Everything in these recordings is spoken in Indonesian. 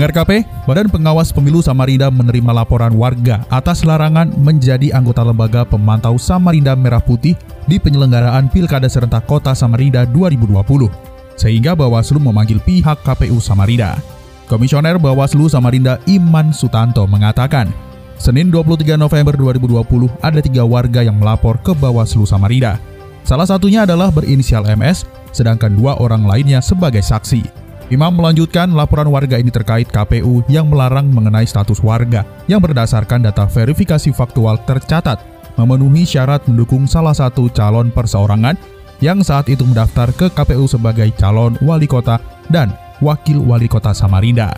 Pendengar KP, Badan Pengawas Pemilu Samarinda menerima laporan warga atas larangan menjadi anggota lembaga pemantau Samarinda Merah Putih di penyelenggaraan Pilkada Serentak Kota Samarinda 2020, sehingga Bawaslu memanggil pihak KPU Samarinda. Komisioner Bawaslu Samarinda Iman Sutanto mengatakan, Senin 23 November 2020 ada tiga warga yang melapor ke Bawaslu Samarinda. Salah satunya adalah berinisial MS, sedangkan dua orang lainnya sebagai saksi. Imam melanjutkan laporan warga ini terkait KPU yang melarang mengenai status warga yang berdasarkan data verifikasi faktual tercatat memenuhi syarat mendukung salah satu calon perseorangan yang saat itu mendaftar ke KPU sebagai calon wali kota dan wakil wali kota Samarinda.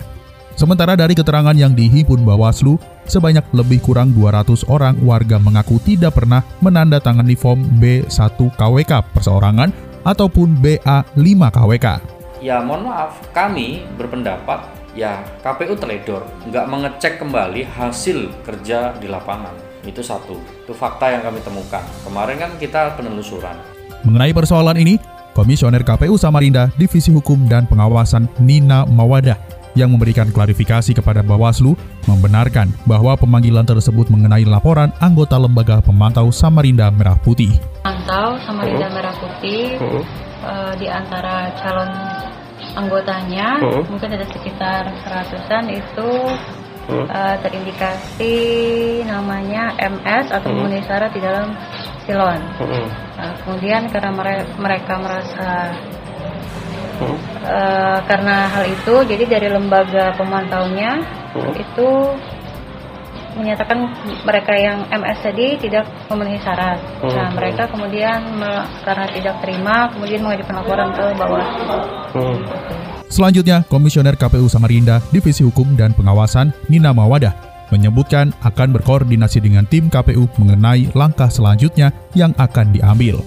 Sementara dari keterangan yang dihimpun Bawaslu, sebanyak lebih kurang 200 orang warga mengaku tidak pernah menandatangani form B1 KWK perseorangan ataupun BA5 KWK ya mohon maaf kami berpendapat ya KPU teledor nggak mengecek kembali hasil kerja di lapangan. Itu satu. Itu fakta yang kami temukan. Kemarin kan kita penelusuran. Mengenai persoalan ini Komisioner KPU Samarinda Divisi Hukum dan Pengawasan Nina Mawadah yang memberikan klarifikasi kepada Bawaslu membenarkan bahwa pemanggilan tersebut mengenai laporan anggota lembaga pemantau Samarinda Merah Putih. Pemantau Samarinda Merah Putih uh, di antara calon anggotanya uh. mungkin ada sekitar seratusan itu uh. Uh, terindikasi namanya MS atau uh. memenuhi syarat di dalam silon. Uh. Uh, kemudian karena mere mereka merasa. Uh, karena hal itu, jadi dari lembaga pemantaunya uh. itu menyatakan mereka yang MS tadi tidak memenuhi syarat. Hmm. Nah, mereka kemudian karena tidak terima, kemudian mengajukan laporan ke Bawaslu. Hmm. Selanjutnya, Komisioner KPU Samarinda, Divisi Hukum dan Pengawasan, Nina Mawadah, menyebutkan akan berkoordinasi dengan tim KPU mengenai langkah selanjutnya yang akan diambil.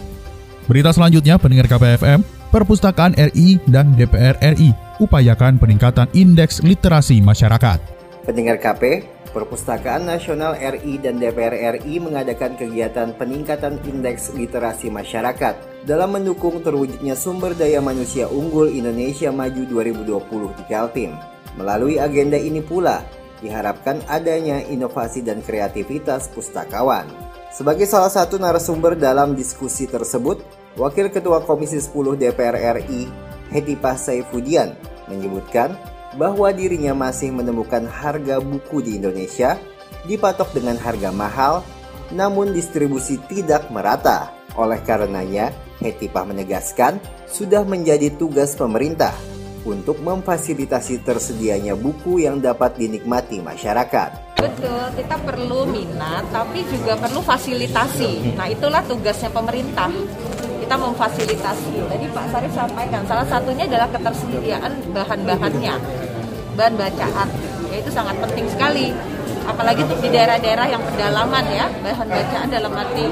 Berita selanjutnya, pendengar KPFM, Perpustakaan RI dan DPR RI upayakan peningkatan indeks literasi masyarakat. Pendengar KP, Perpustakaan Nasional RI dan DPR RI mengadakan kegiatan peningkatan indeks literasi masyarakat dalam mendukung terwujudnya sumber daya manusia unggul Indonesia Maju 2020 di Kaltim. Melalui agenda ini pula, diharapkan adanya inovasi dan kreativitas pustakawan. Sebagai salah satu narasumber dalam diskusi tersebut, Wakil Ketua Komisi 10 DPR RI, Hetipah Saifudian, menyebutkan bahwa dirinya masih menemukan harga buku di Indonesia dipatok dengan harga mahal, namun distribusi tidak merata. Oleh karenanya, Hetipah menegaskan sudah menjadi tugas pemerintah untuk memfasilitasi tersedianya buku yang dapat dinikmati masyarakat. Betul, kita perlu minat tapi juga perlu fasilitasi. Nah, itulah tugasnya pemerintah. Kita memfasilitasi. Tadi Pak Sarif sampaikan salah satunya adalah ketersediaan bahan-bahannya bahan bacaan ya itu sangat penting sekali. Apalagi untuk di daerah-daerah yang pedalaman ya bahan bacaan dalam arti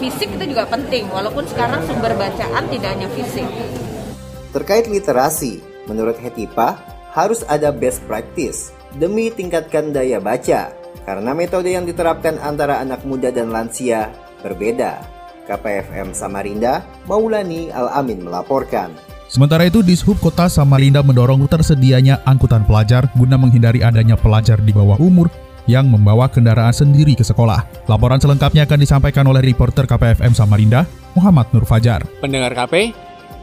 fisik itu juga penting. Walaupun sekarang sumber bacaan tidak hanya fisik. Terkait literasi menurut Hetipa harus ada best practice demi tingkatkan daya baca. Karena metode yang diterapkan antara anak muda dan lansia berbeda. KPFM Samarinda, Maulani Al-Amin melaporkan. Sementara itu, Dishub Kota Samarinda mendorong tersedianya angkutan pelajar guna menghindari adanya pelajar di bawah umur yang membawa kendaraan sendiri ke sekolah. Laporan selengkapnya akan disampaikan oleh reporter KPFM Samarinda, Muhammad Nur Fajar. Pendengar KP,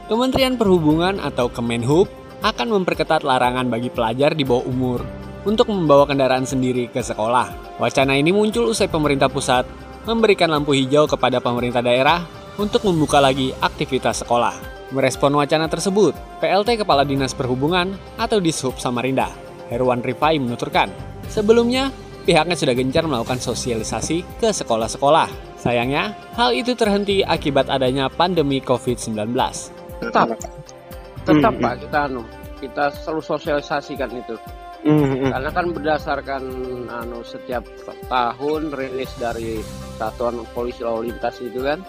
Kementerian Perhubungan atau Kemenhub akan memperketat larangan bagi pelajar di bawah umur untuk membawa kendaraan sendiri ke sekolah. Wacana ini muncul usai pemerintah pusat memberikan lampu hijau kepada pemerintah daerah untuk membuka lagi aktivitas sekolah. Merespon wacana tersebut, PLT Kepala Dinas Perhubungan atau Dishub Samarinda, Herwan Rifai menuturkan, sebelumnya pihaknya sudah gencar melakukan sosialisasi ke sekolah-sekolah. Sayangnya, hal itu terhenti akibat adanya pandemi COVID-19. Tetap, tetap Pak, kita anu, kita selalu sosialisasikan itu. Mm-hmm. Karena kan berdasarkan anu setiap tahun rilis dari satuan polisi lalu lintas itu kan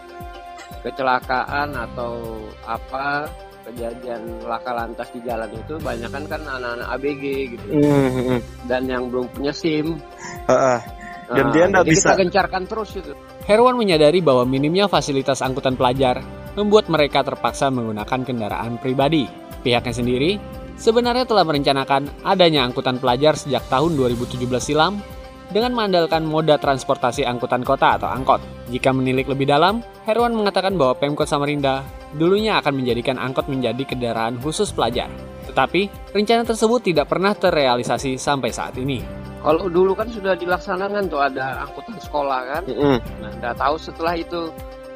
kecelakaan atau apa kejadian laka lantas di jalan itu banyak kan kan anak-anak ABG gitu mm-hmm. dan yang belum punya SIM. Uh-uh. Dan nah, dia nggak bisa kita gencarkan terus itu. Herwan menyadari bahwa minimnya fasilitas angkutan pelajar membuat mereka terpaksa menggunakan kendaraan pribadi. Pihaknya sendiri sebenarnya telah merencanakan adanya angkutan pelajar sejak tahun 2017 silam dengan mengandalkan moda transportasi angkutan kota atau angkot. Jika menilik lebih dalam, Herwan mengatakan bahwa Pemkot Samarinda dulunya akan menjadikan angkot menjadi kendaraan khusus pelajar. Tetapi, rencana tersebut tidak pernah terrealisasi sampai saat ini. Kalau dulu kan sudah dilaksanakan tuh ada angkutan sekolah kan. Mm -hmm. Nah, nggak tahu setelah itu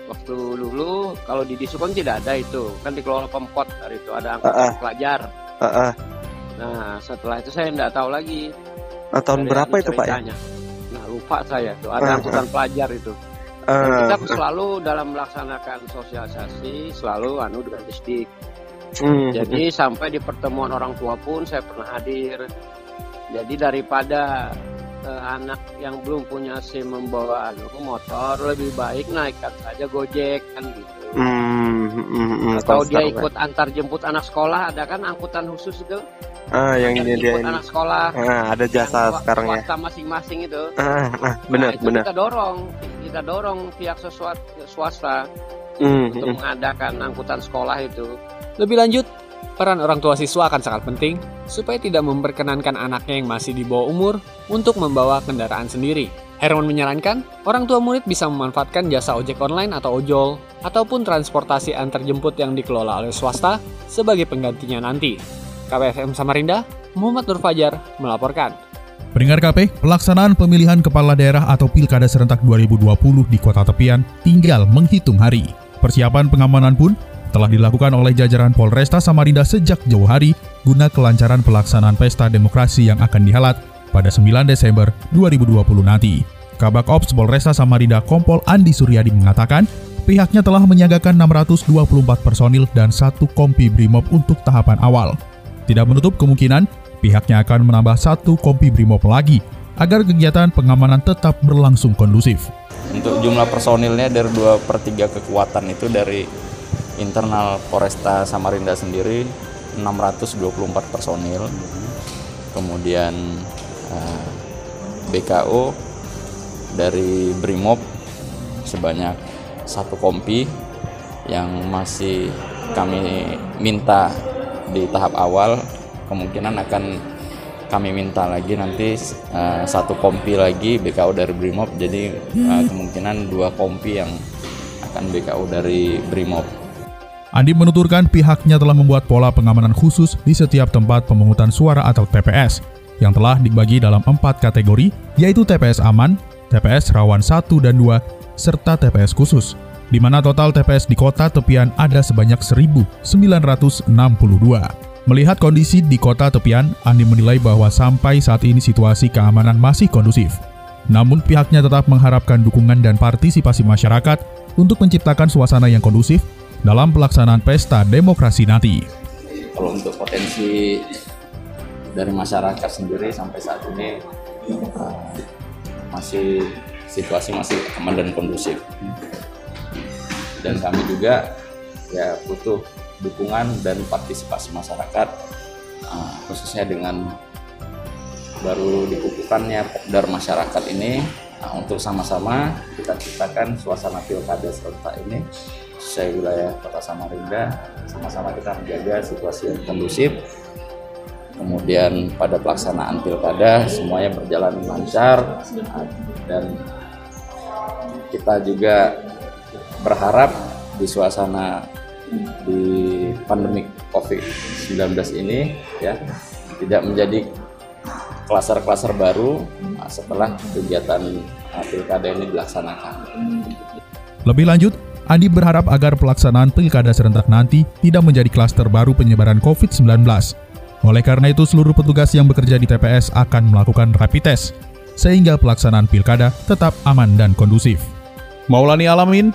waktu dulu kalau di Disukon tidak ada itu kan dikelola Pemkot dari itu ada angkutan uh -uh. pelajar Uh -uh. Nah setelah itu saya tidak tahu lagi. Nah, tahun berapa itu pak ya? Nah lupa saya tuh ada uh, angkutan pelajar itu. Uh, kita selalu dalam melaksanakan sosialisasi selalu anu dengan disdik. Hmm. Jadi sampai di pertemuan orang tua pun saya pernah hadir. Jadi daripada uh, anak yang belum punya SIM membawa anu motor lebih baik naikkan saja Gojek kan gitu. Hmm, hmm, hmm, atau dia ikut kan. antar jemput anak sekolah ada kan angkutan khusus itu ah yang ini dia ini anak sekolah ah, ada jasa sekarang ya masing-masing itu ah, ah, benar nah, benar kita dorong kita dorong pihak sesuatu swasta hmm, untuk hmm. mengadakan angkutan sekolah itu lebih lanjut peran orang tua siswa akan sangat penting supaya tidak memperkenankan anaknya yang masih di bawah umur untuk membawa kendaraan sendiri Herman menyarankan, orang tua murid bisa memanfaatkan jasa ojek online atau ojol, ataupun transportasi antar jemput yang dikelola oleh swasta sebagai penggantinya nanti. KPFM Samarinda, Muhammad Nur Fajar melaporkan. Pendengar KP, pelaksanaan pemilihan kepala daerah atau Pilkada serentak 2020 di Kota Tepian tinggal menghitung hari. Persiapan pengamanan pun telah dilakukan oleh jajaran Polresta Samarinda sejak jauh hari guna kelancaran pelaksanaan pesta demokrasi yang akan dihelat pada 9 Desember 2020 nanti. Kabak Ops Polresta Samarinda Kompol Andi Suryadi mengatakan, pihaknya telah menyiagakan 624 personil dan satu kompi Brimob untuk tahapan awal. Tidak menutup kemungkinan, pihaknya akan menambah satu kompi Brimob lagi agar kegiatan pengamanan tetap berlangsung kondusif. Untuk jumlah personilnya dari 2 per 3 kekuatan itu dari internal Polresta Samarinda sendiri 624 personil. Kemudian Eh, BKO dari Brimob sebanyak satu kompi yang masih kami minta di tahap awal kemungkinan akan kami minta lagi nanti uh, satu kompi lagi BKO dari Brimob jadi uh, kemungkinan dua kompi yang akan BKO dari Brimob. Andi menuturkan pihaknya telah membuat pola pengamanan khusus di setiap tempat pemungutan suara atau TPS yang telah dibagi dalam empat kategori, yaitu TPS aman, TPS rawan 1 dan 2, serta TPS khusus, di mana total TPS di kota tepian ada sebanyak 1.962. Melihat kondisi di kota tepian, Andi menilai bahwa sampai saat ini situasi keamanan masih kondusif. Namun pihaknya tetap mengharapkan dukungan dan partisipasi masyarakat untuk menciptakan suasana yang kondusif dalam pelaksanaan pesta demokrasi nanti. Kalau untuk potensi dari masyarakat sendiri sampai saat ini masih situasi masih aman dan kondusif dan kami juga ya butuh dukungan dan partisipasi masyarakat uh, khususnya dengan baru dikukuhkannya popdar masyarakat ini uh, untuk sama-sama kita ciptakan suasana pilkada serentak ini sesuai wilayah kota Samarinda. Sama-sama kita menjaga situasi yang kondusif. Kemudian pada pelaksanaan pilkada semuanya berjalan lancar dan kita juga berharap di suasana di pandemi COVID-19 ini ya tidak menjadi klaser-klaser baru setelah kegiatan uh, pilkada ini dilaksanakan. Lebih lanjut, Andi berharap agar pelaksanaan pilkada serentak nanti tidak menjadi klaster baru penyebaran COVID-19 oleh karena itu, seluruh petugas yang bekerja di TPS akan melakukan rapid test, sehingga pelaksanaan pilkada tetap aman dan kondusif. Maulani Alamin,